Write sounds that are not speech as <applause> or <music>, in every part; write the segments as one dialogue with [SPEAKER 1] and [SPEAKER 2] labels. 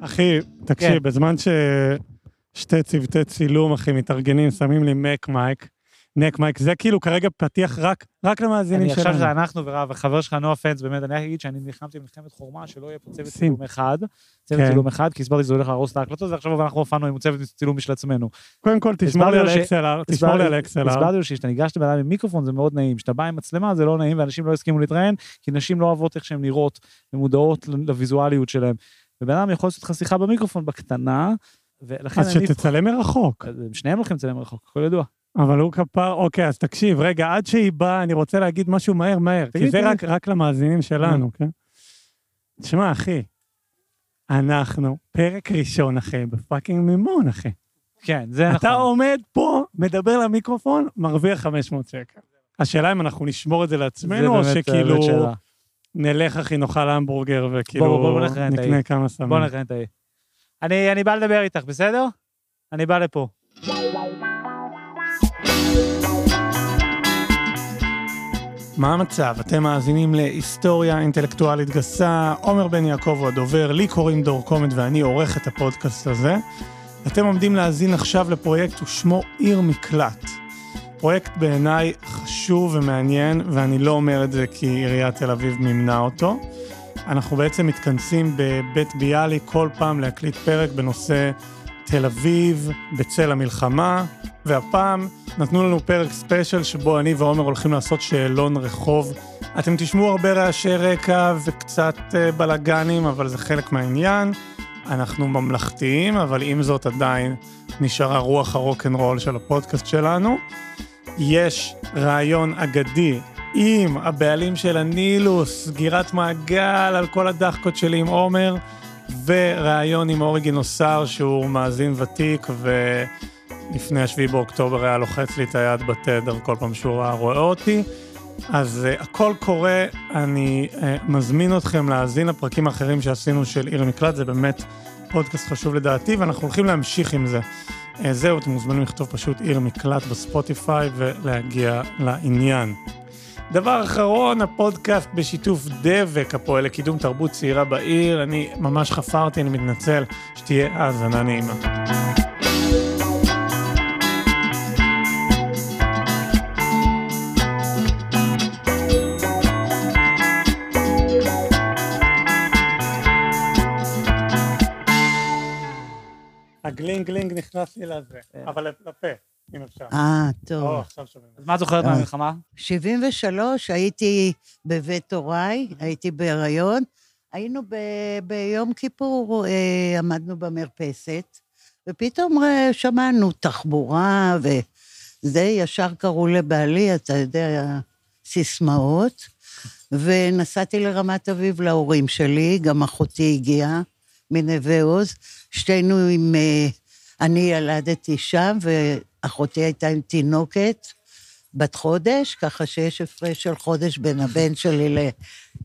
[SPEAKER 1] אחי, תקשיב,
[SPEAKER 2] כן.
[SPEAKER 1] בזמן ששתי צוותי צילום, אחי, מתארגנים, שמים לי מק מייק, נק מייק, זה כאילו כרגע פתיח רק, רק למאזינים
[SPEAKER 2] אני
[SPEAKER 1] שלנו.
[SPEAKER 2] עכשיו זה אנחנו ורב, וחבר שלך, נו הפנס, באמת, אני רק אגיד שאני נלחמתי במלחמת חורמה, שלא יהיה פה צוות. צילום אחד, צוות
[SPEAKER 1] כן.
[SPEAKER 2] צילום אחד, כי הסברתי שזה הולך להרוס את ההקלטות, ועכשיו אנחנו הופענו עם צוות צילום משל עצמנו.
[SPEAKER 1] קודם כל, תשמור לי על XLR, תשמור לי על XLR.
[SPEAKER 2] הסברתי לו שכשאתה ניגש לבן אדם עם מיקרופון זה מאוד נעים, כשאתה בא עם מצלמה זה לא נעים, ואנשים לא הסכימו להתראיין, כי נשים לא אוהבות איך שהן נראות, ומודעות לוויזואליות שלהן. ובן אדם יכול לעשות לך שיחה במיקרופון בקטנה, ולכן
[SPEAKER 1] אז
[SPEAKER 2] אני...
[SPEAKER 1] שתצלם מרחוק.
[SPEAKER 2] אז שניהם הולכים לצלם מרחוק, הכל ידוע.
[SPEAKER 1] אבל הוא כפר, אוקיי, אז תקשיב, רגע, עד שהיא באה, אני רוצה להגיד משהו מהר, מהר, כי זה. רק, רק למאזינים שלנו, כן? תשמע, אחי, אנחנו, פרק ראשון, אחי, בפאקינג מימון, אחי.
[SPEAKER 2] כן, זה נכון.
[SPEAKER 1] אתה עומד פה, מדבר למיקרופון, מרוויח 500 שקל. השאלה אם אנחנו נשמור את זה לעצמנו, או שכאילו. נלך, אחי, נאכל המבורגר,
[SPEAKER 2] בוא,
[SPEAKER 1] וכאילו
[SPEAKER 2] בוא, בוא את
[SPEAKER 1] נקנה. כמה סמים.
[SPEAKER 2] בוא נכין את האי. אני בא לדבר איתך, בסדר? אני בא לפה.
[SPEAKER 1] מה המצב? אתם מאזינים להיסטוריה אינטלקטואלית גסה, עומר בן יעקב הוא הדובר, לי קוראים דור קומט ואני עורך את הפודקאסט הזה. אתם עומדים להאזין עכשיו לפרויקט ושמו עיר מקלט. פרויקט בעיניי חשוב ומעניין, ואני לא אומר את זה כי עיריית תל אביב מימנה אותו. אנחנו בעצם מתכנסים בבית ביאליק כל פעם להקליט פרק בנושא תל אביב, בצל המלחמה, והפעם נתנו לנו פרק ספיישל שבו אני ועומר הולכים לעשות שאלון רחוב. אתם תשמעו הרבה רעשי רקע וקצת אה, בלאגנים, אבל זה חלק מהעניין. אנחנו ממלכתיים, אבל עם זאת עדיין נשארה רוח הרוקנרול של הפודקאסט שלנו. יש רעיון אגדי עם הבעלים של הנילוס, סגירת מעגל על כל הדחקות שלי עם עומר, ורעיון עם אורי גינוסר, שהוא מאזין ותיק, ולפני השביעי באוקטובר היה לוחץ לי את היד בתדר כל פעם שהוא היה רואה אותי. אז uh, הכל קורה, אני uh, מזמין אתכם להאזין לפרקים האחרים שעשינו של עיר מקלט, זה באמת פודקאסט חשוב לדעתי, ואנחנו הולכים להמשיך עם זה. Uh, זהו, אתם מוזמנים לכתוב פשוט עיר מקלט בספוטיפיי ולהגיע לעניין. דבר אחרון, הפודקאסט בשיתוף דבק, הפועל לקידום תרבות צעירה בעיר. אני ממש חפרתי, אני מתנצל, שתהיה האזנה נעימה. הגלינג גלינג נכנס לי לזה, אבל לפה, אם אפשר.
[SPEAKER 3] אה,
[SPEAKER 1] או,
[SPEAKER 3] טוב.
[SPEAKER 1] עכשיו שומעים.
[SPEAKER 2] אז מה את זוכרת
[SPEAKER 3] אה.
[SPEAKER 2] מהמלחמה?
[SPEAKER 3] 73, הייתי בבית הוריי, הייתי בהיריון. היינו ב- ביום כיפור, אה, עמדנו במרפסת, ופתאום אה, שמענו תחבורה, וזה, ישר קראו לבעלי, אתה יודע, סיסמאות, ונסעתי לרמת אביב להורים שלי, גם אחותי הגיעה מנווה עוז, שתינו עם... אה, אני ילדתי שם, ואחותי הייתה עם תינוקת. בת חודש, ככה שיש הפרש של חודש בין הבן שלי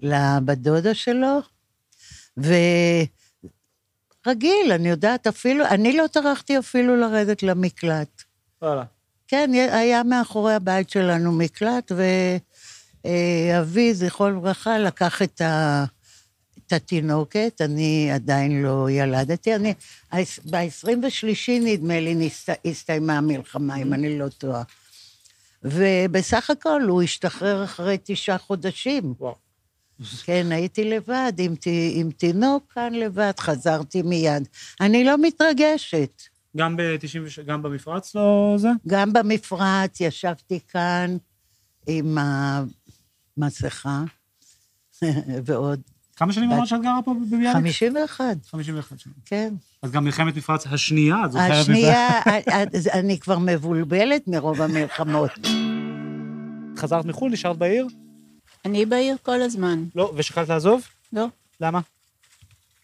[SPEAKER 3] לבת דודה שלו. ורגיל, אני יודעת, אפילו, אני לא טרחתי אפילו לרדת למקלט.
[SPEAKER 2] וואלה.
[SPEAKER 3] כן, היה מאחורי הבית שלנו מקלט, ואבי, זכרו לברכה, לקח את, ה... את התינוקת, אני עדיין לא ילדתי. אני, ב-23 נדמה לי נסת... הסתיימה המלחמה, אם אני לא טועה. ובסך הכל הוא השתחרר אחרי תשעה חודשים.
[SPEAKER 2] וואו.
[SPEAKER 3] כן, הייתי לבד, עם, עם תינוק כאן לבד, חזרתי מיד. אני לא מתרגשת.
[SPEAKER 2] גם ב-90, גם במפרץ לא זה?
[SPEAKER 3] גם במפרץ ישבתי כאן עם המסכה, <laughs> ועוד
[SPEAKER 2] כמה שנים אמרת שאת גרה פה בביאליק?
[SPEAKER 3] 51,
[SPEAKER 2] 51 שנים.
[SPEAKER 3] כן.
[SPEAKER 2] אז גם מלחמת מפרץ השנייה, את זוכרת? מפרץ-
[SPEAKER 3] השנייה, אני כבר מבולבלת מרוב המלחמות.
[SPEAKER 2] חזרת מחו"ל, נשארת בעיר?
[SPEAKER 4] אני בעיר כל הזמן.
[SPEAKER 2] לא, ושקלת לעזוב?
[SPEAKER 4] לא.
[SPEAKER 2] למה?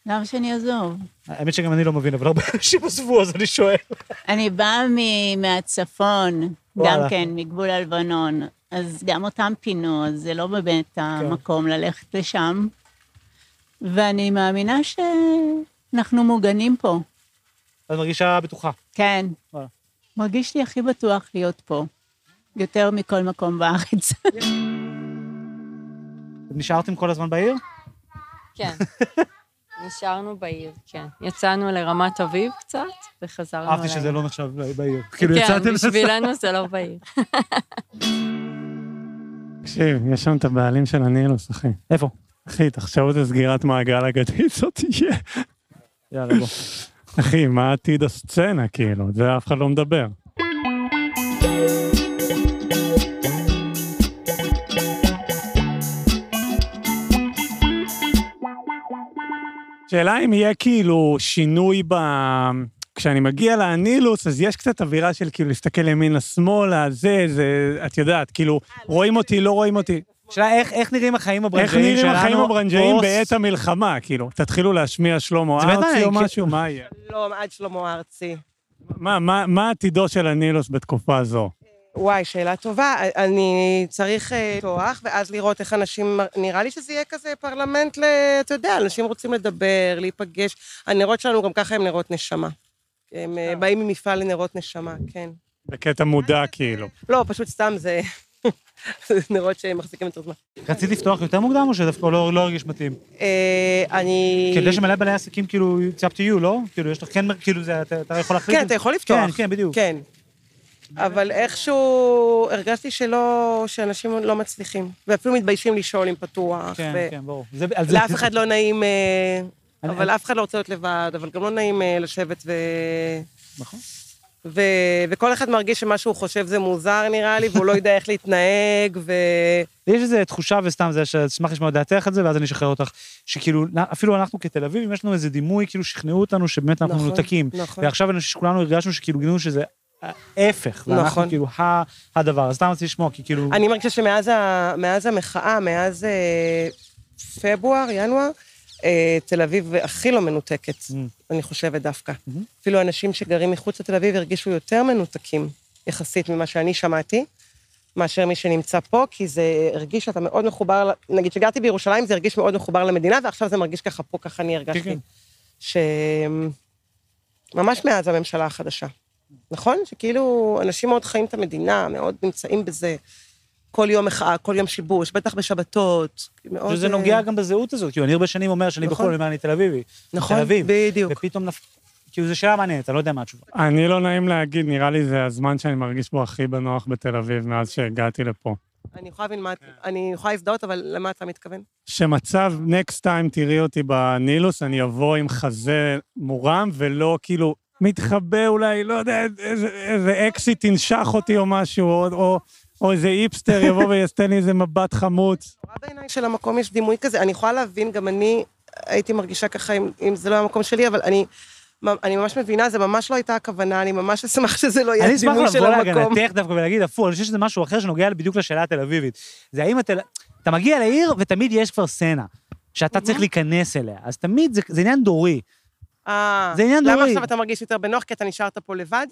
[SPEAKER 4] למה שאני אעזוב?
[SPEAKER 2] האמת שגם אני לא מבין, אבל הרבה אנשים עזבו, אז אני שואל.
[SPEAKER 4] אני באה מהצפון. גם כן, מגבול הלבנון. אז גם אותם פינו, אז זה לא באמת
[SPEAKER 2] כן.
[SPEAKER 4] המקום ללכת לשם. ואני מאמינה שאנחנו מוגנים פה.
[SPEAKER 2] את מרגישה בטוחה.
[SPEAKER 4] כן.
[SPEAKER 2] וואלה.
[SPEAKER 4] מרגיש לי הכי בטוח להיות פה. יותר מכל מקום בארץ.
[SPEAKER 2] נשארתם כל הזמן בעיר?
[SPEAKER 5] כן. <laughs> נשארנו בעיר, כן. יצאנו לרמת אביב קצת, וחזרנו
[SPEAKER 2] אהבתי שזה לא נחשב בעיר. <laughs> כאילו
[SPEAKER 5] כן,
[SPEAKER 2] יצאתם...
[SPEAKER 5] בשבילנו זה לא בעיר. <laughs>
[SPEAKER 1] תקשיב, יש שם את הבעלים של הנילוס, אחי.
[SPEAKER 2] איפה?
[SPEAKER 1] אחי, תחשוב איזה סגירת מעגל אגדית <laughs> זאת תהיה.
[SPEAKER 2] יאללה, בוא.
[SPEAKER 1] אחי, מה עתיד הסצנה, כאילו? זה אף אחד לא מדבר. שאלה אם יהיה כאילו שינוי ב... כשאני מגיע לנילוס, אז יש קצת אווירה של כאילו להסתכל ימינה שמאלה, זה, זה, את יודעת, כאילו, רואים אותי, לא רואים אותי.
[SPEAKER 2] שאלה, איך, איך נראים החיים
[SPEAKER 1] איך
[SPEAKER 2] הברנג'איים
[SPEAKER 1] נראים
[SPEAKER 2] שלנו?
[SPEAKER 1] החיים הברנג'איים
[SPEAKER 2] פוסט-
[SPEAKER 1] בעת המלחמה, כאילו? תתחילו להשמיע שלמה ארצי או משהו, מה יהיה?
[SPEAKER 6] לא, עד שלמה ארצי.
[SPEAKER 1] מה, מה, מה עתידו של הנילוס בתקופה זו?
[SPEAKER 6] וואי, שאלה טובה. אני צריך אה, לפתוח, ואז לראות איך אנשים... נראה לי שזה יהיה כזה פרלמנט ל... אתה יודע, אנשים רוצים לדבר, להיפגש. הנרות שלנו גם ככה הם נרות נשמה. הם אה, באים ממפעל לנרות נשמה, כן.
[SPEAKER 1] בקטע מודע, כאילו.
[SPEAKER 6] לא, פשוט סתם זה... זה נרות שמחזיקים יותר זמן.
[SPEAKER 2] רצית לפתוח יותר מוקדם, או שדווקא לא לא הרגיש מתאים?
[SPEAKER 6] אה, אני...
[SPEAKER 2] כי יש מלא בעלי עסקים, כאילו, it's up to you, לא? כאילו, יש לך כן, כאילו, אתה יכול להחליט?
[SPEAKER 6] כן, אתה יכול לפתוח.
[SPEAKER 2] כן, כן, בדיוק.
[SPEAKER 6] כן. אבל איכשהו הרגשתי שלא... שאנשים לא מצליחים. ואפילו מתביישים לשאול אם פתוח.
[SPEAKER 2] כן,
[SPEAKER 6] ו-
[SPEAKER 2] כן, ברור. זה- על זה-
[SPEAKER 6] לאף אחד לא נעים, אה, אבל אף אחד לא רוצה להיות לבד, אבל גם לא נעים אה, לשבת ו...
[SPEAKER 2] נכון.
[SPEAKER 6] ו... וכל אחד מרגיש שמה שהוא חושב זה מוזר, נראה לי, והוא לא יודע איך להתנהג, ו...
[SPEAKER 2] יש איזו תחושה, וסתם זה, שאשמח לשמוע את דעתך על זה, ואז אני אשחרר אותך, שכאילו, אפילו אנחנו כתל אביב, יש לנו איזה דימוי, כאילו שכנעו אותנו שבאמת אנחנו
[SPEAKER 6] נכון,
[SPEAKER 2] מנותקים.
[SPEAKER 6] נכון.
[SPEAKER 2] ועכשיו אני חושב שכולנו הרגשנו שכאילו גילינו שזה ההפך, ואנחנו
[SPEAKER 6] נכון.
[SPEAKER 2] כאילו ה- הדבר. אז סתם רציתי לשמוע, כי כאילו...
[SPEAKER 6] אני מרגישה שמאז ה... המחאה, מאז אה, פברואר, ינואר, תל אביב הכי לא מנותקת,
[SPEAKER 2] Mm.
[SPEAKER 6] אני חושבת דווקא.
[SPEAKER 2] Mhm.
[SPEAKER 6] אפילו אנשים שגרים מחוץ לתל אביב הרגישו יותר מנותקים, יחסית ממה שאני שמעתי. מאשר מי שנמצא פה, כי זה הרגיש שאתה מאוד מחובר, נגיד שגרתי בירושלים, זה הרגיש מאוד מחובר למדינה, ועכשיו זה מרגיש ככה פה, ככה אני הרגשתי.
[SPEAKER 2] כן.
[SPEAKER 6] ש... ממש מאז הממשלה החדשה. נכון? שכאילו, אנשים מאוד חיים את המדינה, מאוד נמצאים בזה. כל יום מחאה, כל יום שיבוש, בטח בשבתות. מאוד...
[SPEAKER 2] שזה
[SPEAKER 6] אה,
[SPEAKER 2] נוגע גם בזהות הזאת, כאילו, אני הרבה שנים אומר שאני
[SPEAKER 6] נכון.
[SPEAKER 2] בחו"ל, אני תל אביבי.
[SPEAKER 6] נכון,
[SPEAKER 2] תל אביב.
[SPEAKER 6] בדיוק.
[SPEAKER 2] ופתאום נפ... כאילו, זו שאלה מעניינת, אני לא יודע מה התשובה.
[SPEAKER 1] אני לא נעים להגיד, נראה לי זה הזמן שאני מרגיש בו הכי בנוח בתל אביב מאז שהגעתי לפה.
[SPEAKER 6] אני יכולה להבין מה... אני יכולה להזדהות, אבל למה אתה מתכוון?
[SPEAKER 1] שמצב, next time תראי אותי בנילוס, אני אבוא עם חזה מורם, ולא כאילו מתחבא אולי, לא יודע, איזה, איזה אקסיט ינשך אותי או משהו, או, או, או איזה איפסטר יבוא ויעשה לי איזה מבט חמוץ.
[SPEAKER 6] נורא בעיניי שלמקום יש דימוי כזה. אני יכולה להבין, גם אני הייתי מרגישה ככה, אם, אם זה לא המקום שלי, אבל אני... אני ממש מבינה, זה ממש לא הייתה הכוונה, אני ממש אשמח שזה לא יהיה
[SPEAKER 2] אני אשמח
[SPEAKER 6] הדימוי של
[SPEAKER 2] לבוא
[SPEAKER 6] המקום.
[SPEAKER 2] להגנתך דווקא ולהגיד, הפוך, אני חושב שזה משהו אחר שנוגע בדיוק לשאלה התל אביבית. זה האם התל... אתה מגיע לעיר ותמיד יש כבר סצנה, שאתה צריך להיכנס אליה. אז תמיד זה זה עניין דורי.
[SPEAKER 6] אה,
[SPEAKER 2] זה עניין
[SPEAKER 6] למה
[SPEAKER 2] דורי.
[SPEAKER 6] עכשיו אתה מרגיש יותר בנוח? כי אתה נשארת פה לבד?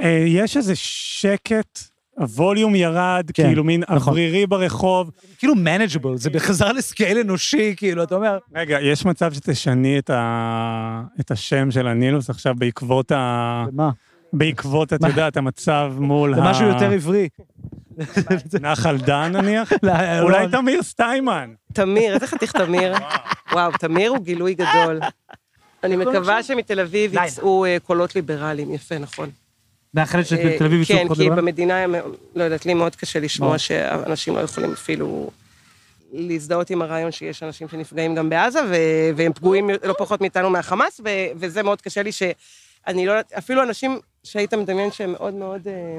[SPEAKER 1] אה, יש איזה שקט, הווליום ירד,
[SPEAKER 2] כן,
[SPEAKER 1] כאילו מין
[SPEAKER 2] נכון.
[SPEAKER 1] אוורירי ברחוב.
[SPEAKER 2] כאילו manageable, זה בחזרה לסקייל אנושי, כאילו, אתה אומר...
[SPEAKER 1] רגע, יש מצב שתשני את, ה... את השם של הנילוס עכשיו בעקבות ה...
[SPEAKER 2] מה?
[SPEAKER 1] בעקבות, את? יודעת, המצב מול
[SPEAKER 2] זה
[SPEAKER 1] ה...
[SPEAKER 2] משהו יותר עברי.
[SPEAKER 1] נחל דן נניח? <laughs>
[SPEAKER 2] לא,
[SPEAKER 1] אולי
[SPEAKER 2] לא.
[SPEAKER 1] תמיר סטיימן.
[SPEAKER 6] תמיר, איזה חתיך תמיר. <laughs> וואו, תמיר הוא גילוי גדול. אני <laughs> מקווה שמתל אביב. יצאו אה, קולות ליברליים, יפה, נכון.
[SPEAKER 2] מאחלת
[SPEAKER 6] אה,
[SPEAKER 2] שתל אביב יצאו
[SPEAKER 6] כן,
[SPEAKER 2] פחות
[SPEAKER 6] כי? במדינה, לא יודעת, לי מאוד קשה לשמוע. שאנשים לא יכולים אפילו להזדהות עם הרעיון שיש אנשים שנפגעים גם בעזה, והם פגועים לא פחות מאיתנו מהחמאס, וזה מאוד קשה לי שאני לא יודעת, אפילו אנשים שהיית מדמיין שהם מאוד מאוד אה,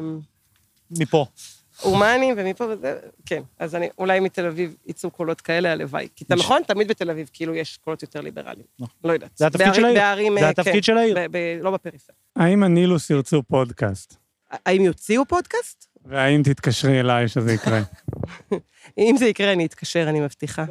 [SPEAKER 2] מפה.
[SPEAKER 6] הומניים ומפה וזה, כן. אז אני, אולי מתל אביב יצאו קולות כאלה, הלוואי. כי אתה נכון, תמיד בתל אביב, כאילו יש קולות יותר ליברליים.
[SPEAKER 2] נכון.
[SPEAKER 6] לא יודעת.
[SPEAKER 2] זה התפקיד של העיר.
[SPEAKER 6] בערים,
[SPEAKER 2] זה
[SPEAKER 6] אה,
[SPEAKER 2] התפקיד
[SPEAKER 6] כן,
[SPEAKER 2] של העיר.
[SPEAKER 6] לא בפריפריה.
[SPEAKER 1] האם הנילוס ירצו פודקאסט?
[SPEAKER 6] האם יוציאו פודקאסט?
[SPEAKER 1] והאם תתקשרי אליי שזה יקרה? <laughs>
[SPEAKER 6] אם זה יקרה, אני אתקשר, אני מבטיחה.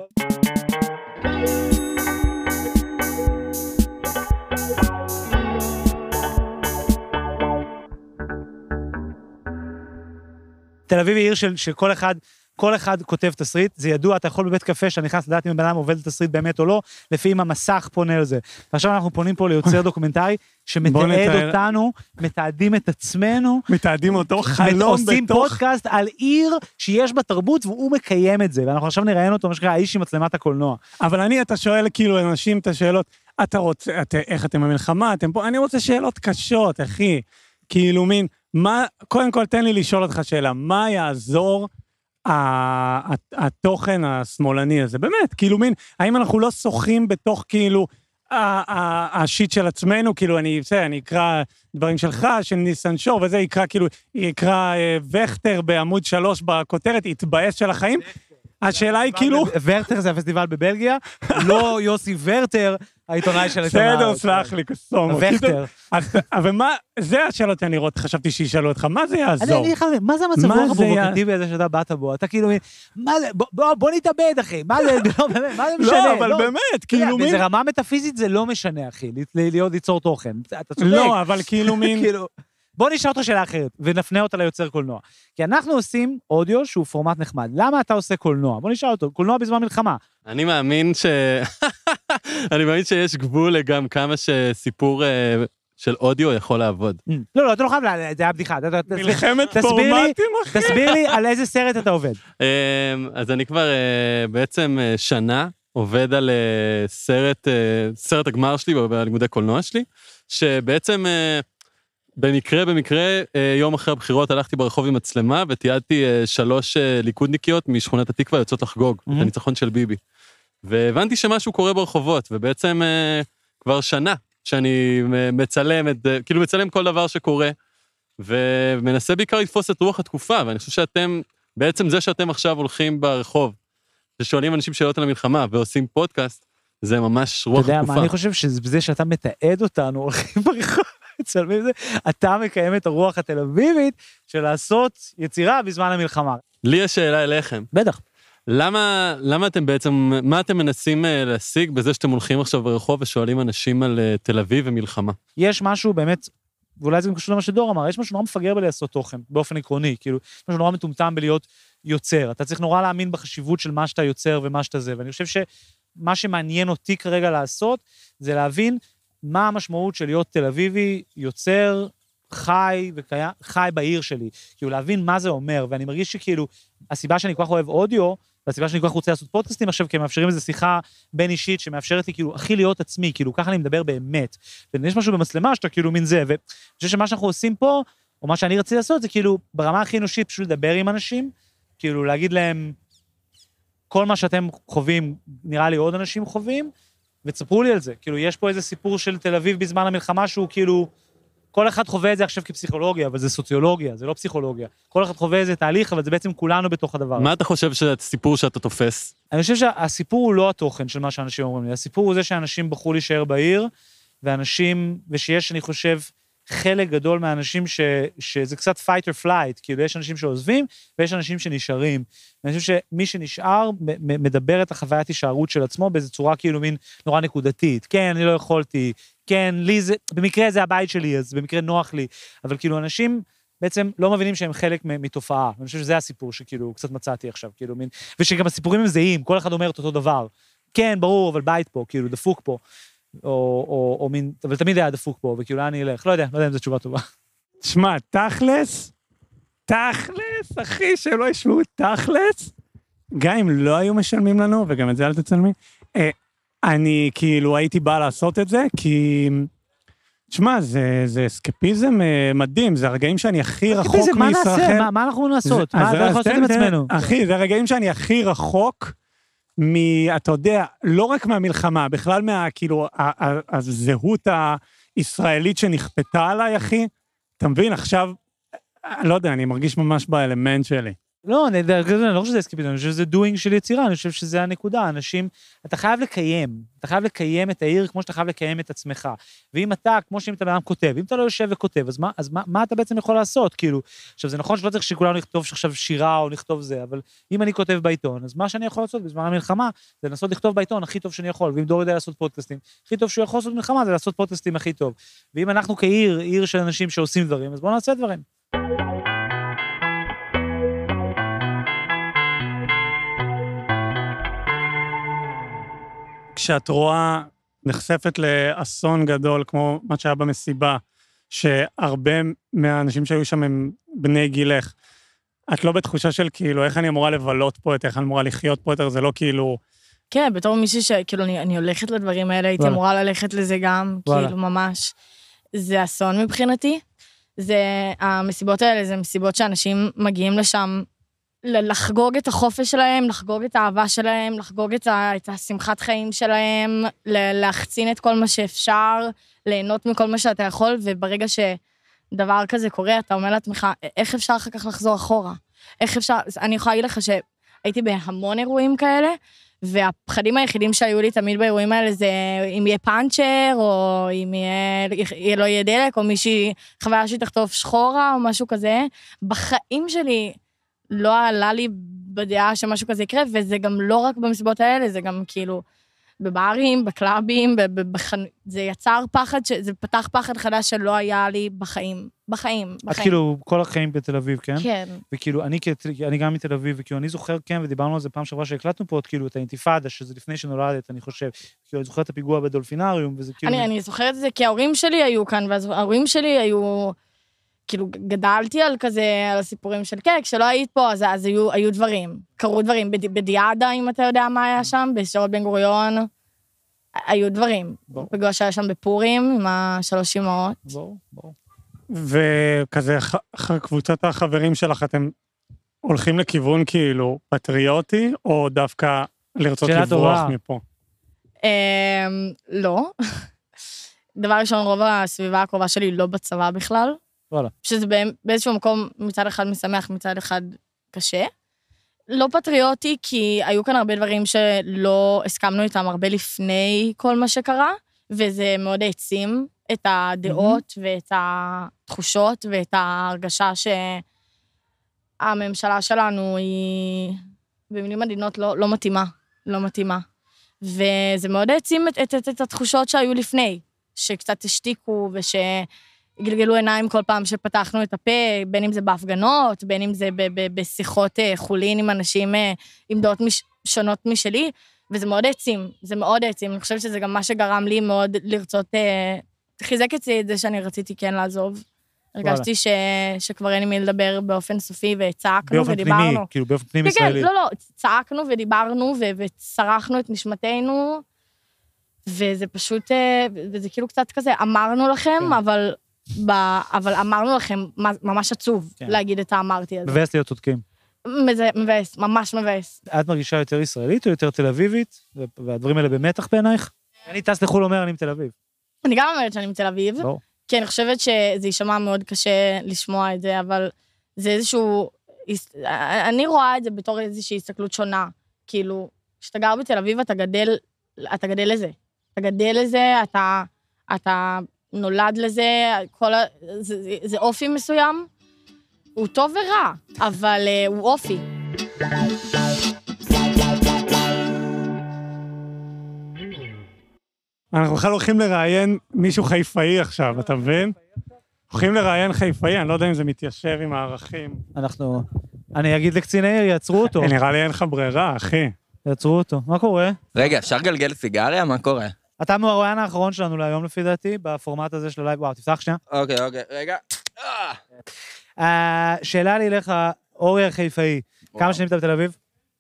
[SPEAKER 2] תל אביב היא עיר של, של כל אחד כל אחד כותב תסריט, זה ידוע, אתה יכול בבית קפה שאתה נכנס לדעת אם הבן אדם עובד תסריט באמת או לא, לפי אם המסך פונה לזה. ועכשיו אנחנו פונים פה ליוצר <laughs> דוקומנטרי, שמתעד. אותנו, מתעדים את עצמנו,
[SPEAKER 1] מתעדים אותו חלום
[SPEAKER 2] עושים
[SPEAKER 1] בתוך...
[SPEAKER 2] פודקאסט על עיר שיש בה תרבות והוא מקיים את זה, ואנחנו עכשיו נראיין אותו, מה שנקרא, האיש עם מצלמת הקולנוע.
[SPEAKER 1] אבל אני, אתה שואל כאילו אנשים את השאלות, אתה רוצה, את, איך אתם במלחמה, אתם פה, אני רוצה שאלות קשות, אחי. כאילו מין, מה, קודם כל תן לי לשאול אותך שאלה, מה יעזור התוכן השמאלני הזה? באמת, כאילו מין, האם אנחנו לא שוחים בתוך כאילו השיט של עצמנו, כאילו אני, בסדר, אני אקרא דברים שלך, של ניסן שור, וזה יקרא כאילו, יקרא אה, וכטר בעמוד שלוש בכותרת, יתבאס של החיים? השאלה היא כאילו...
[SPEAKER 2] ורטר זה הפסטיבל בבלגיה, לא יוסי ורטר, העיתונאי של העיתון
[SPEAKER 1] בסדר. סלח לי, קסום.
[SPEAKER 2] וכטר.
[SPEAKER 1] אז- אבל מה, זה השאלות שאני רואה, חשבתי שישאלו אותך, מה זה
[SPEAKER 2] אני
[SPEAKER 1] יעזור?
[SPEAKER 2] אגיד לך, מה זה המצב רוח הפרובוקטיבי הזה שאתה באת בו? אתה כאילו, מה זה, בוא- נתאבד, אחי, מה זה, לא, מה זה משנה?
[SPEAKER 1] לא, אבל באמת, כאילו מין...
[SPEAKER 2] באיזה רמה מטאפיזית זה לא משנה, אחי, ליצור תוכן. אתה צודק.
[SPEAKER 1] לא, אבל כאילו מין... <laughs>
[SPEAKER 2] בוא נשאל אותך שאלה אחרת, ונפנה אותה ליוצר קולנוע. כי אנחנו עושים אודיו שהוא פורמט נחמד. למה אתה עושה קולנוע? בוא נשאל אותו, קולנוע בזמן מלחמה.
[SPEAKER 7] אני מאמין ש... <laughs> אני מאמין שיש גבול לגם כמה שסיפור אה, של אודיו יכול לעבוד.
[SPEAKER 2] לא, לא, אתה לא חייב, זה היה בדיחה.
[SPEAKER 1] מלחמת
[SPEAKER 2] תסביר לי-
[SPEAKER 1] פורמטים, אחי.
[SPEAKER 2] תסביר לי על איזה סרט אתה עובד.
[SPEAKER 7] אה, אז אני כבר אה, בעצם אה, שנה עובד על סרט, סרט הגמר שלי בלימודי קולנוע שלי, שבעצם במקרה, במקרה, אה, יום אחרי הבחירות הלכתי ברחוב עם מצלמה ותיעדתי אה, שלוש אה, ליכודניקיות משכונת התקווה יוצאות לחגוג את
[SPEAKER 2] Mhm.
[SPEAKER 7] הניצחון של ביבי. והבנתי שמשהו קורה ברחובות, ובעצם כבר שנה שאני מצלם את, כאילו מצלם כל דבר שקורה, ומנסה בעיקר לתפוס את רוח התקופה, ואני חושב שאתם, בעצם זה שאתם עכשיו הולכים ברחוב, ושואלים אנשים שאלות על המלחמה ועושים פודקאסט, זה ממש
[SPEAKER 2] אתה
[SPEAKER 7] רוח
[SPEAKER 2] יודע
[SPEAKER 7] התקופה.
[SPEAKER 2] מה, אני חושב שבזה שאתה מתעד אותנו, הולכים ברחוב, מצלמים את זה, אתה מקיים את הרוח התל אביבית של לעשות יצירה בזמן המלחמה.
[SPEAKER 7] לי יש שאלה אליכם.
[SPEAKER 2] בטח.
[SPEAKER 7] למה, למה אתם בעצם, מה אתם מנסים אה, להשיג בזה שאתם הולכים עכשיו ברחוב ושואלים אנשים על אה, תל אביב ומלחמה?
[SPEAKER 2] יש משהו באמת, ואולי זה גם קשור למה שדור אמר, יש משהו נורא מפגר בלעשות תוכן, באופן עקרוני, כאילו, יש משהו נורא מטומטם בלהיות יוצר. אתה צריך נורא להאמין בחשיבות של מה שאתה יוצר ומה שאתה זה, ואני חושב שמה שמעניין אותי כרגע לעשות, זה להבין מה המשמעות של להיות תל אביבי, יוצר, חי וקיים, חי בעיר שלי. כאילו, להבין מה זה אומר, ואני מרגיש שכאילו, הסיבה שאני כל כך אוהב אודיו, והסיבה שאני כל כך רוצה לעשות פודקאסטים עכשיו, כי הם מאפשרים איזו שיחה בין אישית שמאפשרת לי כאילו הכי להיות עצמי, כאילו ככה אני מדבר באמת. ויש משהו במצלמה שאתה כאילו מין זה, ואני חושב שמה שאנחנו עושים פה, או מה שאני רציתי לעשות, זה כאילו ברמה הכי אנושית פשוט לדבר עם אנשים, כאילו להגיד להם, כל מה שאתם חווים, נראה לי עוד אנשים חווים, ותספרו לי על זה. כאילו, יש פה איזה סיפור של תל אביב בזמן המלחמה שהוא כאילו, כל אחד חווה את זה עכשיו כפסיכולוגיה, אבל זה סוציולוגיה, זה לא פסיכולוגיה. כל אחד חווה איזה תהליך, אבל זה בעצם כולנו בתוך הדבר.
[SPEAKER 7] מה אתה חושב שהסיפור שאתה תופס?
[SPEAKER 2] אני חושב שהסיפור הוא לא התוכן של מה שאנשים אומרים לי, הסיפור הוא זה שאנשים בחרו להישאר בעיר, ואנשים, ושיש, אני חושב, חלק גדול מהאנשים ש, שזה קצת fight or flight, כאילו יש אנשים שעוזבים ויש אנשים שנשארים. ואני חושב שמי שנשאר מדבר את החוויית הישארות של עצמו באיזו צורה כאילו מין נורא נקודתית. כן, אני לא יכולתי, כן, לי זה, במקרה זה הבית שלי, אז במקרה נוח לי, אבל כאילו אנשים בעצם לא מבינים שהם חלק מתופעה. ואני חושב שזה הסיפור שכאילו קצת מצאתי עכשיו, כאילו מין, ושגם הסיפורים הם זהים, כל אחד אומר את אותו דבר. כן, ברור, אבל בית פה, כאילו, דפוק פה. או, או, או מין, אבל תמיד היה דפוק פה, וכאילו, לאן אני אלך? לא יודע, לא יודע אם זו תשובה טובה.
[SPEAKER 1] שמע, תכלס, תכלס, אחי, שהם לא ישמעו תכלס, גם אם לא היו משלמים לנו, וגם את זה אל תצלמי, אה, אני כאילו הייתי בא לעשות את זה, כי... תשמע, זה, זה אסקפיזם אה, מדהים, זה הרגעים שאני הכי רחוק
[SPEAKER 2] זה, מה נעשה?
[SPEAKER 1] מישראל.
[SPEAKER 2] מה, מה אנחנו לעשות? מה
[SPEAKER 1] אז- אז
[SPEAKER 2] לעשות
[SPEAKER 1] תן-
[SPEAKER 2] עם
[SPEAKER 1] תן-
[SPEAKER 2] עצמנו?
[SPEAKER 1] אחי, זה הרגעים שאני הכי רחוק מ... אתה יודע, לא רק מהמלחמה, בכלל מה, כאילו, הזהות הישראלית שנכפתה עליי, אחי. אתה מבין, עכשיו, אני לא יודע, אני מרגיש ממש באלמנט שלי.
[SPEAKER 2] לא, אני, אני לא חושב שזה אסקפיזם, אני חושב שזה דואינג של יצירה, אני חושב שזה הנקודה. אנשים, אתה חייב לקיים, אתה חייב לקיים את העיר כמו שאתה חייב לקיים את עצמך. ואם אתה, כמו שאם אתה בן אדם כותב, אם אתה לא יושב וכותב, אז מה, אז מה, מה אתה בעצם יכול לעשות? כאילו, עכשיו, זה נכון שלא צריך שכולנו נכתוב עכשיו שירה או נכתוב זה, אבל אם אני כותב בעיתון, אז מה שאני יכול לעשות בזמן המלחמה, זה לנסות לכתוב בעיתון הכי טוב שאני יכול, ואם דור יודע לעשות פודקאסטים, הכי טוב שהוא יכול לעשות מלחמה זה לעשות פודקאסטים הכי טוב. ואם אנחנו כעיר, עיר של אנשים שעושים דברים, אז בואו נעשה דברים.
[SPEAKER 1] כשאת רואה, נחשפת לאסון גדול, כמו מה שהיה במסיבה, שהרבה מהאנשים שהיו שם הם בני גילך, את לא בתחושה של כאילו, איך אני אמורה לבלות פה יותר, איך אני אמורה לחיות פה יותר, זה לא כאילו...
[SPEAKER 8] כן, בתור מישהי שכאילו, אני, אני הולכת לדברים האלה, הייתי. אמורה ללכת לזה גם,
[SPEAKER 2] וואלה.
[SPEAKER 8] כאילו, ממש. זה אסון מבחינתי. זה, המסיבות האלה זה מסיבות שאנשים מגיעים לשם לחגוג את החופש שלהם, לחגוג את האהבה שלהם, לחגוג את, ה, את השמחת חיים שלהם, להחצין את כל מה שאפשר, ליהנות מכל מה שאתה יכול, וברגע שדבר כזה קורה, אתה אומר לעצמך, איך אפשר אחר כך לחזור אחורה? איך אפשר, אני יכולה להגיד לך שהייתי בהמון אירועים כאלה, והפחדים היחידים שהיו לי תמיד באירועים האלה זה אם יהיה פאנצ'ר, או אם יהיה, לא יהיה דלק, או מישהי, חוויה שהיא תחטוף שחורה, או משהו כזה. בחיים שלי לא עלה לי בדעה שמשהו כזה יקרה, וזה גם לא רק במסיבות האלה, זה גם כאילו בברים, בקלאבים, בחנ... זה יצר פחד, ש... זה פתח פחד חדש שלא היה לי בחיים. בחיים, בחיים.
[SPEAKER 2] את כאילו כל החיים בתל אביב, כן?
[SPEAKER 8] כן.
[SPEAKER 2] וכאילו, אני, אני גם מתל אביב, וכאילו, אני זוכר, כן, ודיברנו על זה פעם שעברה שהקלטנו פה, כאילו, את האינתיפאדה, שזה לפני שנולדת, אני חושב. כאילו, אני זוכר את הפיגוע בדולפינריום, וזה כאילו...
[SPEAKER 8] אני, אני זוכרת את זה כי ההורים שלי היו כאן, ואז ההורים שלי היו... כאילו, גדלתי על כזה, על הסיפורים של כן, כשלא היית פה, אז, אז היו, היו דברים. קרו דברים. בד, בדיאדה, אם אתה יודע מה היה שם, בשרות בן גוריון, היו דברים.
[SPEAKER 2] ברור.
[SPEAKER 8] פיגוע שהיה שם בפורים, עם השלוש אמהות.
[SPEAKER 2] ברור, ברור.
[SPEAKER 1] וכזה, ח- ח- קבוצת החברים שלך, אתם הולכים לכיוון כאילו פטריוטי, או דווקא לרצות לברוח
[SPEAKER 2] טובה.
[SPEAKER 1] מפה?
[SPEAKER 8] אמ, לא. <laughs> דבר ראשון, רוב הסביבה הקרובה שלי לא בצבא בכלל.
[SPEAKER 2] וואלה.
[SPEAKER 8] שזה בא- באיזשהו מקום מצד אחד משמח, מצד אחד קשה. לא פטריוטי, כי היו כאן הרבה דברים שלא הסכמנו איתם הרבה לפני כל מה שקרה, וזה מאוד העצים את הדעות ואת התחושות ואת ההרגשה שהממשלה שלנו היא, במילים עדינות, לא, לא מתאימה. לא מתאימה. וזה מאוד העצים את, את, את, את התחושות שהיו לפני, שקצת השתיקו ושגלגלו עיניים כל פעם שפתחנו את הפה, בין אם זה בהפגנות, בין אם זה ב, ב, בשיחות אה, חולין עם אנשים אה, עם דעות מש, שונות משלי, וזה מאוד העצים, זה מאוד העצים. אני חושבת שזה גם מה שגרם לי מאוד לרצות, אה, חיזק אצלי את זה שאני רציתי כן לעזוב. הרגשתי ש, שכבר אין עם מי לדבר באופן סופי, וצעקנו
[SPEAKER 2] באופן
[SPEAKER 8] ודיברנו.
[SPEAKER 2] פנימי, כאילו, באופן פנים
[SPEAKER 8] כן, כן,
[SPEAKER 2] ישראלי.
[SPEAKER 8] לא, לא, צעקנו ודיברנו ו- וצרחנו את נשמתנו, וזה פשוט, וזה כאילו קצת כזה, אמרנו לכם,
[SPEAKER 2] כן.
[SPEAKER 8] אבל, ב, אבל אמרנו לכם, ממש עצוב
[SPEAKER 2] כן.
[SPEAKER 8] להגיד את האמרתי הזה.
[SPEAKER 2] מבאס להיות צודקים.
[SPEAKER 8] מבאס, ממש מבאס.
[SPEAKER 2] את מרגישה יותר ישראלית או יותר תל אביבית? והדברים האלה במתח בעינייך? אני טס לחו"ל אומר, אני מתל אביב.
[SPEAKER 8] אני גם אומרת שאני מתל אביב,
[SPEAKER 2] ברור.
[SPEAKER 8] כי אני חושבת שזה יישמע מאוד קשה לשמוע את זה, אבל זה איזשהו... אני רואה את זה בתור איזושהי הסתכלות שונה. כאילו, כשאתה גר בתל אביב, אתה גדל, אתה גדל לזה. אתה גדל לזה, אתה, אתה נולד לזה, כל ה... זה, זה, זה אופי מסוים. הוא טוב ורע, אבל uh, הוא אופי.
[SPEAKER 1] אנחנו בכלל הולכים לראיין מישהו חיפאי עכשיו, אתה מבין? הולכים לראיין חיפאי, אני לא יודע אם זה מתיישב עם הערכים.
[SPEAKER 2] אנחנו... אני אגיד לקצין העיר, יעצרו אותו.
[SPEAKER 1] נראה לי אין לך ברירה, אחי.
[SPEAKER 2] יעצרו אותו. מה קורה?
[SPEAKER 9] רגע, אפשר לגלגל סיגריה? מה קורה?
[SPEAKER 2] אתה מהרואיין האחרון שלנו להיום, לפי דעתי, בפורמט הזה של ה live. וואו, תפתח שנייה.
[SPEAKER 9] אוקיי, אוקיי, רגע. אה,
[SPEAKER 2] אה, שאלה לי אליך, אורי החיפאי, כמה. שנים אתה בתל אביב?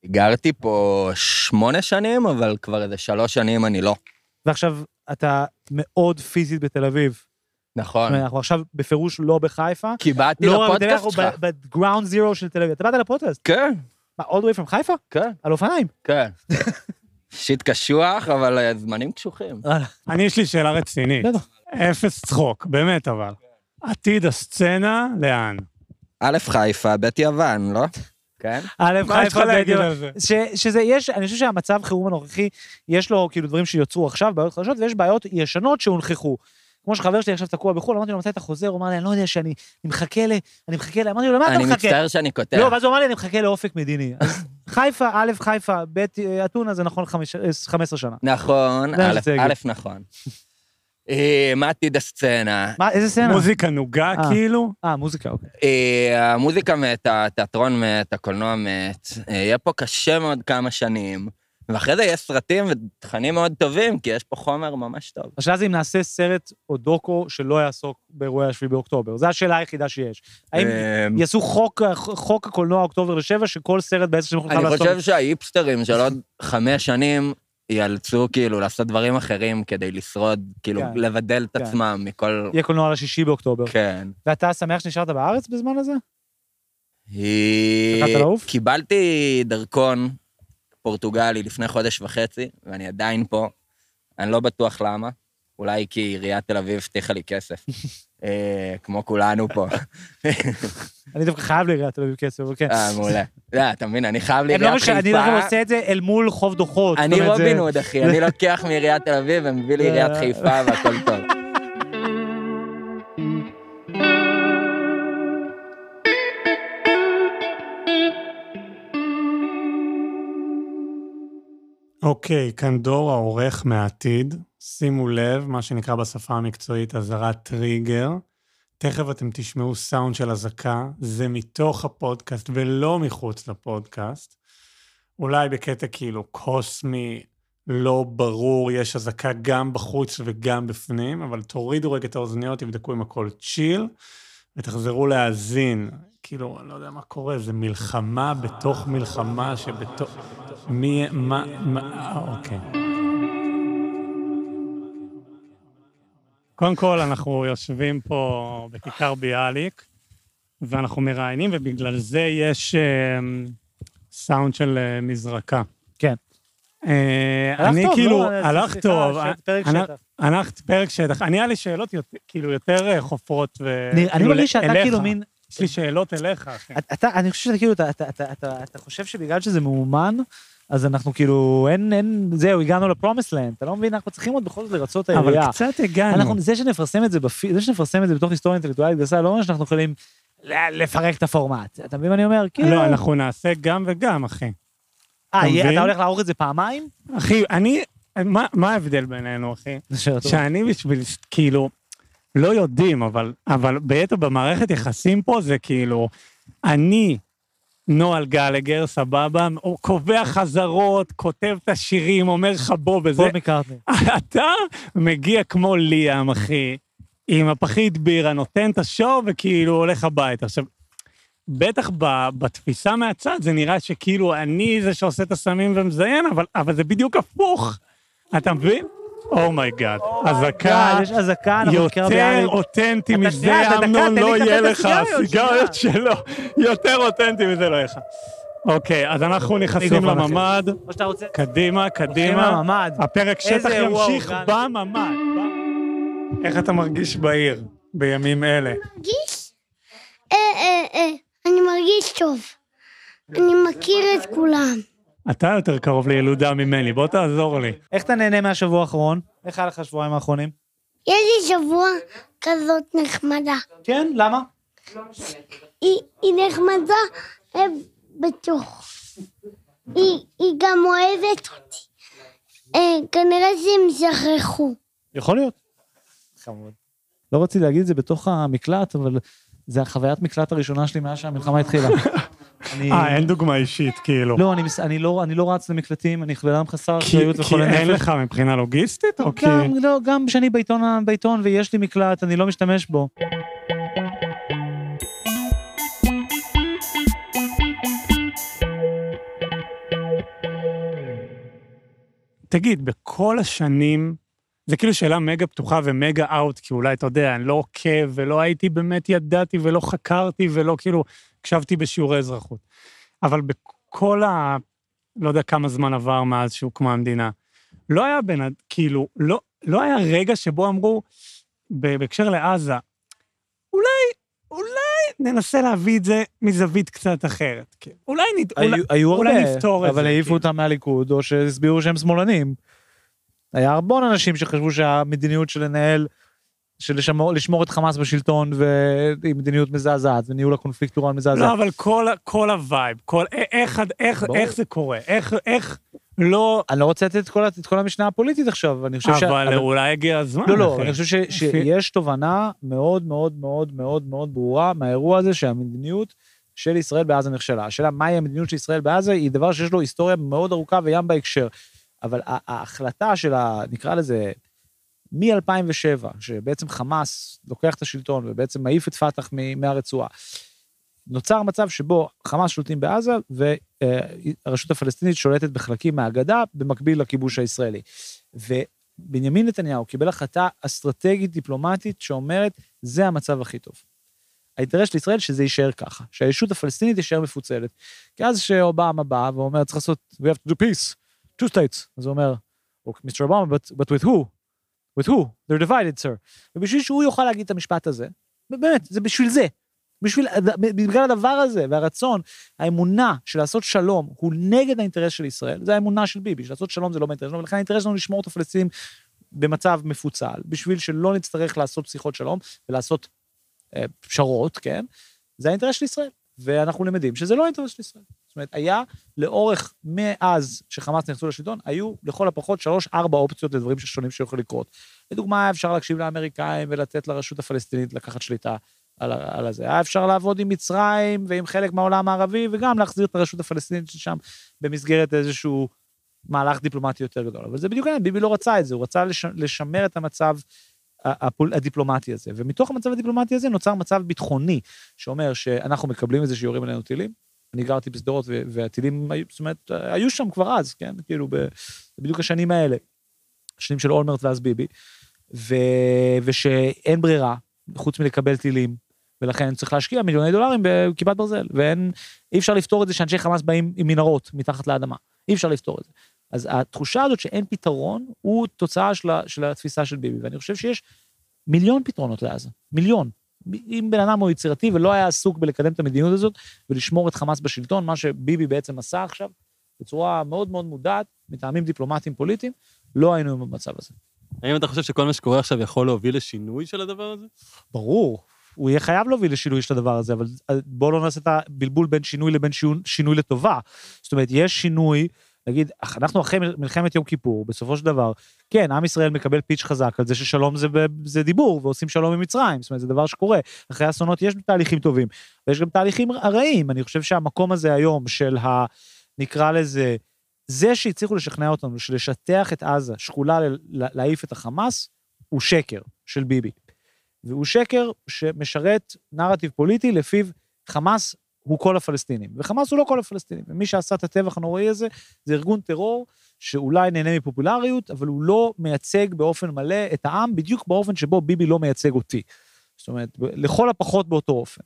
[SPEAKER 9] גרתי פה שמונה שנים, אבל כבר איזה שלוש שנים אני לא.
[SPEAKER 2] ועכשיו אתה מאוד פיזית בתל אביב.
[SPEAKER 9] נכון.
[SPEAKER 2] אנחנו עכשיו בפירוש לא בחיפה.
[SPEAKER 9] כי באתי
[SPEAKER 2] לא
[SPEAKER 9] לפודקאסט
[SPEAKER 2] אנחנו
[SPEAKER 9] שלך.
[SPEAKER 2] ב ground zero של תל אביב. אתה באת לפודקאסט?
[SPEAKER 9] כן,
[SPEAKER 2] מה, all the way from חיפה?
[SPEAKER 9] כן,
[SPEAKER 2] על אופניים?
[SPEAKER 9] כן. <laughs> shit קשוח, אבל זמנים קשוחים.
[SPEAKER 1] אני, יש לי שאלה רצינית.
[SPEAKER 2] בטח.
[SPEAKER 1] אפס צחוק, באמת אבל. עתיד הסצנה, לאן?
[SPEAKER 9] א', חיפה, ב', יוון, לא? כן?
[SPEAKER 2] א', חיפה
[SPEAKER 1] להגיד
[SPEAKER 2] בדיוק.
[SPEAKER 1] על זה?
[SPEAKER 2] ש- שזה יש, אני חושב שהמצב חירום הנוכחי, יש לו כאילו דברים שיוצרו עכשיו, בעיות חדשות, ויש בעיות ישנות שהונחכו. כמו שחבר שלי עכשיו תקוע בחו"ל, אמרתי לו, מתי אתה חוזר? הוא אמר לי, אני לא יודע שאני אני מחכה ל... אני מחכה ל... אמרתי לו, למה אתה
[SPEAKER 9] אני
[SPEAKER 2] מחכה?
[SPEAKER 9] מצטער שאני קוטע.
[SPEAKER 2] לא, ואז הוא אמר לי, אני מחכה לאופק מדיני. חיפה, א', חיפה, ב', אתונה זה נכון חמש- אה, 15 שנה.
[SPEAKER 9] נכון, א', נכון. אה, מה עתיד הסצנה?
[SPEAKER 2] מה, איזה סצנה?
[SPEAKER 1] מוזיקה נוגה,
[SPEAKER 2] אה.
[SPEAKER 1] כאילו?
[SPEAKER 2] אה, מוזיקה, אוקיי.
[SPEAKER 9] המוזיקה מת, התיאטרון מת, הקולנוע מת. יהיה פה קשה מאוד כמה שנים. ואחרי זה יש סרטים ותכנים מאוד טובים, כי יש פה חומר ממש טוב.
[SPEAKER 2] השאלה זה אם נעשה סרט או דוקו שלא יעסוק באירועי השביעי באוקטובר. זו השאלה היחידה שיש. האם
[SPEAKER 9] אמ,
[SPEAKER 2] יעשו חוק, חוק הקולנוע אוקטובר לשבע, שכל סרט בעשר שנים חייב
[SPEAKER 9] אני
[SPEAKER 2] לעשות...
[SPEAKER 9] חושב שההיפסטרים של עוד חמש שנים ייאלצו כאילו לעשות דברים אחרים כדי לשרוד, כאילו
[SPEAKER 2] כן.
[SPEAKER 9] לבדל את
[SPEAKER 2] כן.
[SPEAKER 9] עצמם מכל...
[SPEAKER 2] יהיה קולנוע לשישי באוקטובר.
[SPEAKER 9] כן.
[SPEAKER 2] ואתה שמח שנשארת בארץ בזמן הזה?
[SPEAKER 9] היא... קיבלתי דרכון פורטוגלי לפני חודש וחצי, ואני עדיין פה. אני לא בטוח למה. אולי כי עיריית תל אביב הבטיחה לי כסף. <laughs> אה, כמו כולנו פה.
[SPEAKER 2] אני דווקא חייב לעיריית תל אביב כסף, אבל כן.
[SPEAKER 9] אה, מעולה. לא, אתה מבין, אני חייב
[SPEAKER 2] לא
[SPEAKER 9] לעיריית
[SPEAKER 2] משנה, אני דווקא
[SPEAKER 9] חיפה.
[SPEAKER 2] עושה את זה אל מול חוב דוחות.
[SPEAKER 9] אני רובין הוד, אחי, אני לוקח מעיריית תל אביב ומביא לעיריית
[SPEAKER 2] אה.
[SPEAKER 9] חיפה והכל טוב.
[SPEAKER 1] אוקיי, כאן דור העורך מהעתיד. שימו לב, מה שנקרא בשפה המקצועית אזהרת טריגר. תכף אתם תשמעו סאונד של אזעקה, זה מתוך הפודקאסט ולא מחוץ לפודקאסט. אולי בקטע כאילו קוסמי, לא ברור, יש אזעקה גם בחוץ וגם בפנים, אבל תורידו רגע את האוזניות, תבדקו אם הכל צ'יל, ותחזרו להאזין. כאילו, אני לא יודע מה קורה, זה מלחמה בתוך מלחמה שבתוך... מי... מה... מה... אה, אוקיי. קודם כל, אנחנו יושבים פה בכיכר ביאליק, ואנחנו מראיינים, ובגלל זה יש אה, סאונד של אה, מזרקה.
[SPEAKER 2] כן.
[SPEAKER 1] אה,
[SPEAKER 2] הלך
[SPEAKER 1] אני כאילו,
[SPEAKER 2] לא?
[SPEAKER 1] הלך טוב.
[SPEAKER 2] שט- פרק
[SPEAKER 1] אני-
[SPEAKER 2] שטח.
[SPEAKER 1] הלכת פרק שטח. אני, היה לי שאלות יותר- כאילו יותר חופרות ו...
[SPEAKER 2] אני- אני
[SPEAKER 1] כאילו,
[SPEAKER 2] מרגיש שאתה. כאילו מין...
[SPEAKER 1] יש לי שאלות אליך, אחי.
[SPEAKER 2] אתה, אני חושב שאתה כאילו, אתה, אתה, אתה, אתה, אתה חושב שבגלל שזה מאומן, אז אנחנו כאילו, אין, אין, זהו, הגענו לפרומס לנד, אתה לא מבין, אנחנו צריכים עוד בכל זאת לרצות את העירייה.
[SPEAKER 1] אבל קצת הגענו.
[SPEAKER 2] אנחנו, זה שנפרסם את זה בפי, זה שנפרסם את זה בתוך היסטוריה אינטלקטואלית גסה, לא אומר שאנחנו יכולים לפרק את הפורמט. אתה מבין מה אני אומר? כאילו...
[SPEAKER 1] לא, אנחנו נעשה גם וגם, אחי.
[SPEAKER 2] אה,
[SPEAKER 1] אתה?
[SPEAKER 2] אתה הולך לערוך את זה פעמיים?
[SPEAKER 1] אחי, אני... מה מה ההבדל בינינו, אחי? שאני בשביל, כאילו, לא יודעים, אבל, אבל בעצם במערכת יחסים פה זה כאילו, אני, נוהל גלגר, סבבה, הוא קובע חזרות, כותב את השירים, אומר לך בוא וזה.
[SPEAKER 2] פול מקארטני. <laughs>
[SPEAKER 1] אתה מגיע כמו ליאם, אחי, עם הפחית בירה, נותן את ה show וכאילו הולך הביתה. עכשיו, בטח ב, בתפיסה מהצד זה נראה שכאילו אני זה שעושה את הסמים ומזיין, אבל, אבל זה בדיוק הפוך. אתה מבין? oh my god, אזעקה
[SPEAKER 2] יש אזעקה, אנחנו
[SPEAKER 1] יותר. אותנטי מזה, אמנון, לא יהיה
[SPEAKER 2] את
[SPEAKER 1] לך,
[SPEAKER 2] הסיגריות,
[SPEAKER 1] שלו, <laughs> יותר אותנטי מזה לא יהיה לך. אוקיי, אז אנחנו נכנסים. לממ"ד. קדימה, קדימה.
[SPEAKER 2] לממ"ד.
[SPEAKER 1] הפרק שטח ימשיך. בממ"ד. איך אתה מרגיש בעיר בימים אלה?
[SPEAKER 10] מרגיש? אה, אה, אה, אני מרגיש טוב. אני מכיר את כולם.
[SPEAKER 1] אתה יותר קרוב לילודה ממני, בוא תעזור לי.
[SPEAKER 2] איך אתה נהנה מהשבוע האחרון? איך היה לך השבועיים האחרונים?
[SPEAKER 10] יש לי שבוע כזאת נחמדה.
[SPEAKER 2] כן, למה?
[SPEAKER 10] היא, היא נחמדה בתוך. היא, היא גם אוהבת אותי. אה, כנראה שהם שכחו.
[SPEAKER 2] יכול להיות. חמוד. לא רציתי להגיד את זה בתוך המקלט, אבל זה החוויית מקלט הראשונה שלי מאז שהמלחמה התחילה. <laughs>
[SPEAKER 1] אה, אין דוגמה אישית, כאילו.
[SPEAKER 2] לא, אני אני לא אני לא רץ למקלטים, אני בן אדם חסר
[SPEAKER 1] כי
[SPEAKER 2] אחריות
[SPEAKER 1] כי
[SPEAKER 2] וחולה
[SPEAKER 1] אין
[SPEAKER 2] נפש.
[SPEAKER 1] לך מבחינה לוגיסטית, או כי...
[SPEAKER 2] גם, לא, גם כשאני בעיתון, בעיתון ויש לי מקלט, אני לא משתמש בו.
[SPEAKER 1] תגיד, בכל השנים, זה כאילו שאלה מגה פתוחה ומגה אאוט, כי אולי, אתה יודע, אני לא עוקב, ולא הייתי באמת ידעתי, ולא חקרתי, ולא כאילו, הקשבתי בשיעורי אזרחות. אבל בכל ה... לא יודע כמה זמן עבר מאז שהוקמה המדינה, לא היה בין... ה- כאילו, לא, לא היה רגע שבו אמרו, בהקשר לעזה, אולי, אולי ננסה להביא את זה מזווית קצת אחרת. כאילו. אולי, נד... אולי,
[SPEAKER 2] היו- היו
[SPEAKER 1] אולי
[SPEAKER 2] הרבה,
[SPEAKER 1] נפתור את זה.
[SPEAKER 2] אבל העיפו
[SPEAKER 1] כאילו.
[SPEAKER 2] אותם מהליכוד, או שהסבירו שהם שמאלנים. היה המון אנשים שחשבו שהמדיניות של לנהל, של לשמור, לשמור את חמאס בשלטון, והיא מדיניות מזעזעת, וניהול הקונפליקט הוא מזעזע.
[SPEAKER 1] לא, אבל כל, כל ה vibe, כל, איך, איך,
[SPEAKER 2] ברור.
[SPEAKER 1] איך זה קורה? איך, איך לא...
[SPEAKER 2] אני לא רוצה לתת את כל, את כל המשנה הפוליטית עכשיו, אני חושב ש...
[SPEAKER 1] אבל אולי הגיע הזמן,
[SPEAKER 2] לא, לא,
[SPEAKER 1] אחי.
[SPEAKER 2] אני חושב ש, שיש תובנה מאוד מאוד מאוד מאוד מאוד ברורה מהאירוע הזה שהמדיניות של ישראל בעזה נכשלה. השאלה מהי המדיניות של ישראל בעזה היא דבר שיש לו היסטוריה מאוד ארוכה וים בהקשר. אבל ההחלטה של ה... נקרא לזה, מ-2007, שבעצם חמאס לוקח את השלטון ובעצם מעיף את פת"ח מהרצועה, נוצר מצב שבו חמאס שולטים בעזה והרשות הפלסטינית שולטת בחלקים מהגדה במקביל לכיבוש הישראלי. ובנימין נתניהו קיבל החלטה אסטרטגית דיפלומטית שאומרת, זה המצב הכי טוב. האינטרס של ישראל שזה יישאר ככה, שהישות הפלסטינית תישאר מפוצלת. כי אז שאובמה בא ואומר, צריך לעשות, we have to do peace, two states. אז הוא אומר, Mr. Obama, but, but with who? with who? They're divided, sir. ובשביל שהוא יוכל להגיד את המשפט הזה, באמת, זה בשביל זה. בשביל, בגלל הדבר הזה והרצון, האמונה של לעשות שלום הוא נגד האינטרס של ישראל, זה האמונה של ביבי, שלעשות שלום זה לא באינטרס שלנו, ולכן האינטרס שלנו לשמור את הפלסטינים במצב מפוצל, בשביל שלא נצטרך לעשות שיחות שלום ולעשות אה, פשרות, כן? זה האינטרס של ישראל, ואנחנו למדים שזה לא האינטרס של ישראל. זאת אומרת, היה לאורך, מאז שחמאס נכנסו לשלטון, היו לכל הפחות שלוש-ארבע אופציות לדברים שונים שיכולים לקרות. לדוגמה, אפשר להקשיב לאמריקאים ולתת לרשות הפלסטינית לקחת שליטה על, על הזה. היה אפשר לעבוד עם מצרים ועם חלק מהעולם הערבי, וגם להחזיר את הרשות הפלסטינית שם במסגרת איזשהו מהלך דיפלומטי יותר גדול. אבל זה בדיוק העניין, ביבי לא רצה את זה, הוא רצה לש, לשמר את המצב הדיפלומטי הזה. ומתוך המצב הדיפלומטי הזה נוצר מצב ביטחוני, שאומר שאנחנו מקבלים את זה שיורים עלינו טילים. אני גרתי בשדרות, והטילים, זאת אומרת, היו שם כבר אז, כן? כאילו, בדיוק השנים האלה. שנים של אולמרט ואז ביבי. ו, ושאין ברירה, חוץ מלקבל טילים, ולכן צריך להשקיע מיליוני דולרים בכיפת ברזל, ואין, אי אפשר לפתור את זה שאנשי חמאס באים עם מנהרות מתחת לאדמה. אי אפשר לפתור את זה. אז התחושה הזאת שאין פתרון, הוא תוצאה של, של התפיסה של ביבי, ואני חושב שיש מיליון פתרונות לעזה, מיליון. אם בן אדם הוא יצירתי ולא היה עסוק בלקדם את המדיניות הזאת ולשמור את חמאס בשלטון, מה שביבי בעצם עשה עכשיו, בצורה מאוד מאוד מודעת, מטעמים דיפלומטיים פוליטיים, לא היינו במצב הזה.
[SPEAKER 7] האם אתה חושב שכל מה שקורה עכשיו יכול להוביל לשינוי של הדבר הזה?
[SPEAKER 2] ברור. הוא יהיה חייב להוביל לשינוי של הדבר הזה, אבל בואו לא נעשה את הבלבול בין שינוי לבין שינוי לטובה. זאת אומרת, יש שינוי, נגיד, אנחנו אחרי מלחמת יום כיפור, בסופו של דבר, כן, עם ישראל מקבל פיץ' חזק על זה ששלום זה, זה דיבור, ועושים שלום עם מצרים, זאת אומרת, זה דבר שקורה. אחרי אסונות יש תהליכים טובים, ויש גם תהליכים רעים. אני חושב שהמקום הזה היום של ה... נקרא לזה, זה שהצליחו לשכנע אותנו שלשטח את עזה, שקולה להעיף את החמאס, הוא שקר של ביבי. והוא שקר שמשרת נרטיב פוליטי לפיו חמאס הוא כל הפלסטינים, וחמאס הוא לא כל הפלסטינים. ומי שעשה את הטבח הנוראי הזה, זה ארגון טרור שאולי נהנה מפופולריות, אבל הוא לא מייצג באופן מלא את העם, בדיוק באופן שבו ביבי לא מייצג אותי. זאת אומרת, לכל הפחות באותו אופן.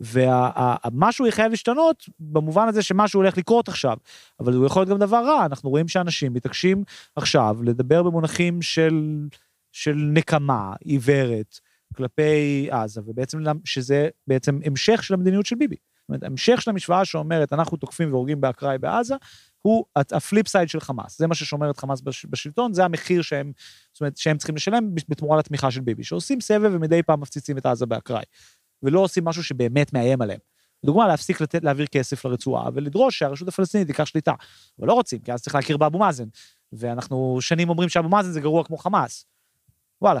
[SPEAKER 2] ומשהו יחייב להשתנות במובן הזה שמשהו הולך לקרות עכשיו, אבל הוא יכול להיות גם דבר רע, אנחנו רואים שאנשים מתעקשים עכשיו לדבר במונחים של, של נקמה עיוורת כלפי עזה, ובעצם שזה בעצם המשך של המדיניות של ביבי. זאת אומרת, המשך של המשוואה שאומרת, אנחנו תוקפים והורגים באקראי בעזה, הוא ה flip side של חמאס. זה מה ששומר את חמאס בשלטון, זה המחיר שהם, זאת אומרת, שהם צריכים לשלם בתמורה לתמיכה של ביבי, שעושים סבב ומדי פעם מפציצים את עזה באקראי. ולא עושים משהו שבאמת מאיים עליהם. לדוגמה, להפסיק לתת, להעביר כסף לרצועה ולדרוש שהרשות הפלסטינית תיקח שליטה. אבל לא רוצים, כי אז צריך להכיר באבו מאזן. ואנחנו שנים אומרים שאבו מאזן זה גרוע כמו חמאס. וואלה.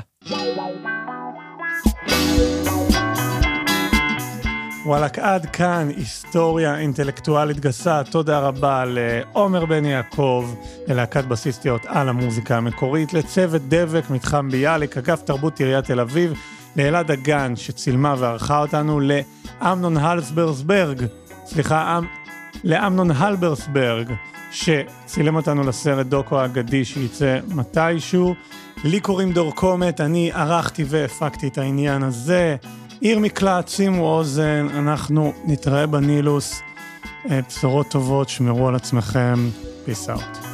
[SPEAKER 1] וואלכ, עד כאן היסטוריה אינטלקטואלית גסה. תודה רבה לעומר בן יעקב, ללהקת בסיסטיות על המוזיקה המקורית, לצוות דבק, מתחם ביאליק, אגף תרבות עיריית תל אביב, לאלעד אגן שצילמה וערכה אותנו, לאמנון הלסברסברג, סליחה, אמ... לאמנון הלברסברג, שצילם אותנו לסרט דוקו האגדי שייצא מתישהו. לי קוראים דור קומט, אני ערכתי והפקתי את העניין הזה. עיר מקלט, שימו אוזן, אנחנו נתראה בנילוס. בשורות טובות, שמרו על עצמכם, peace out.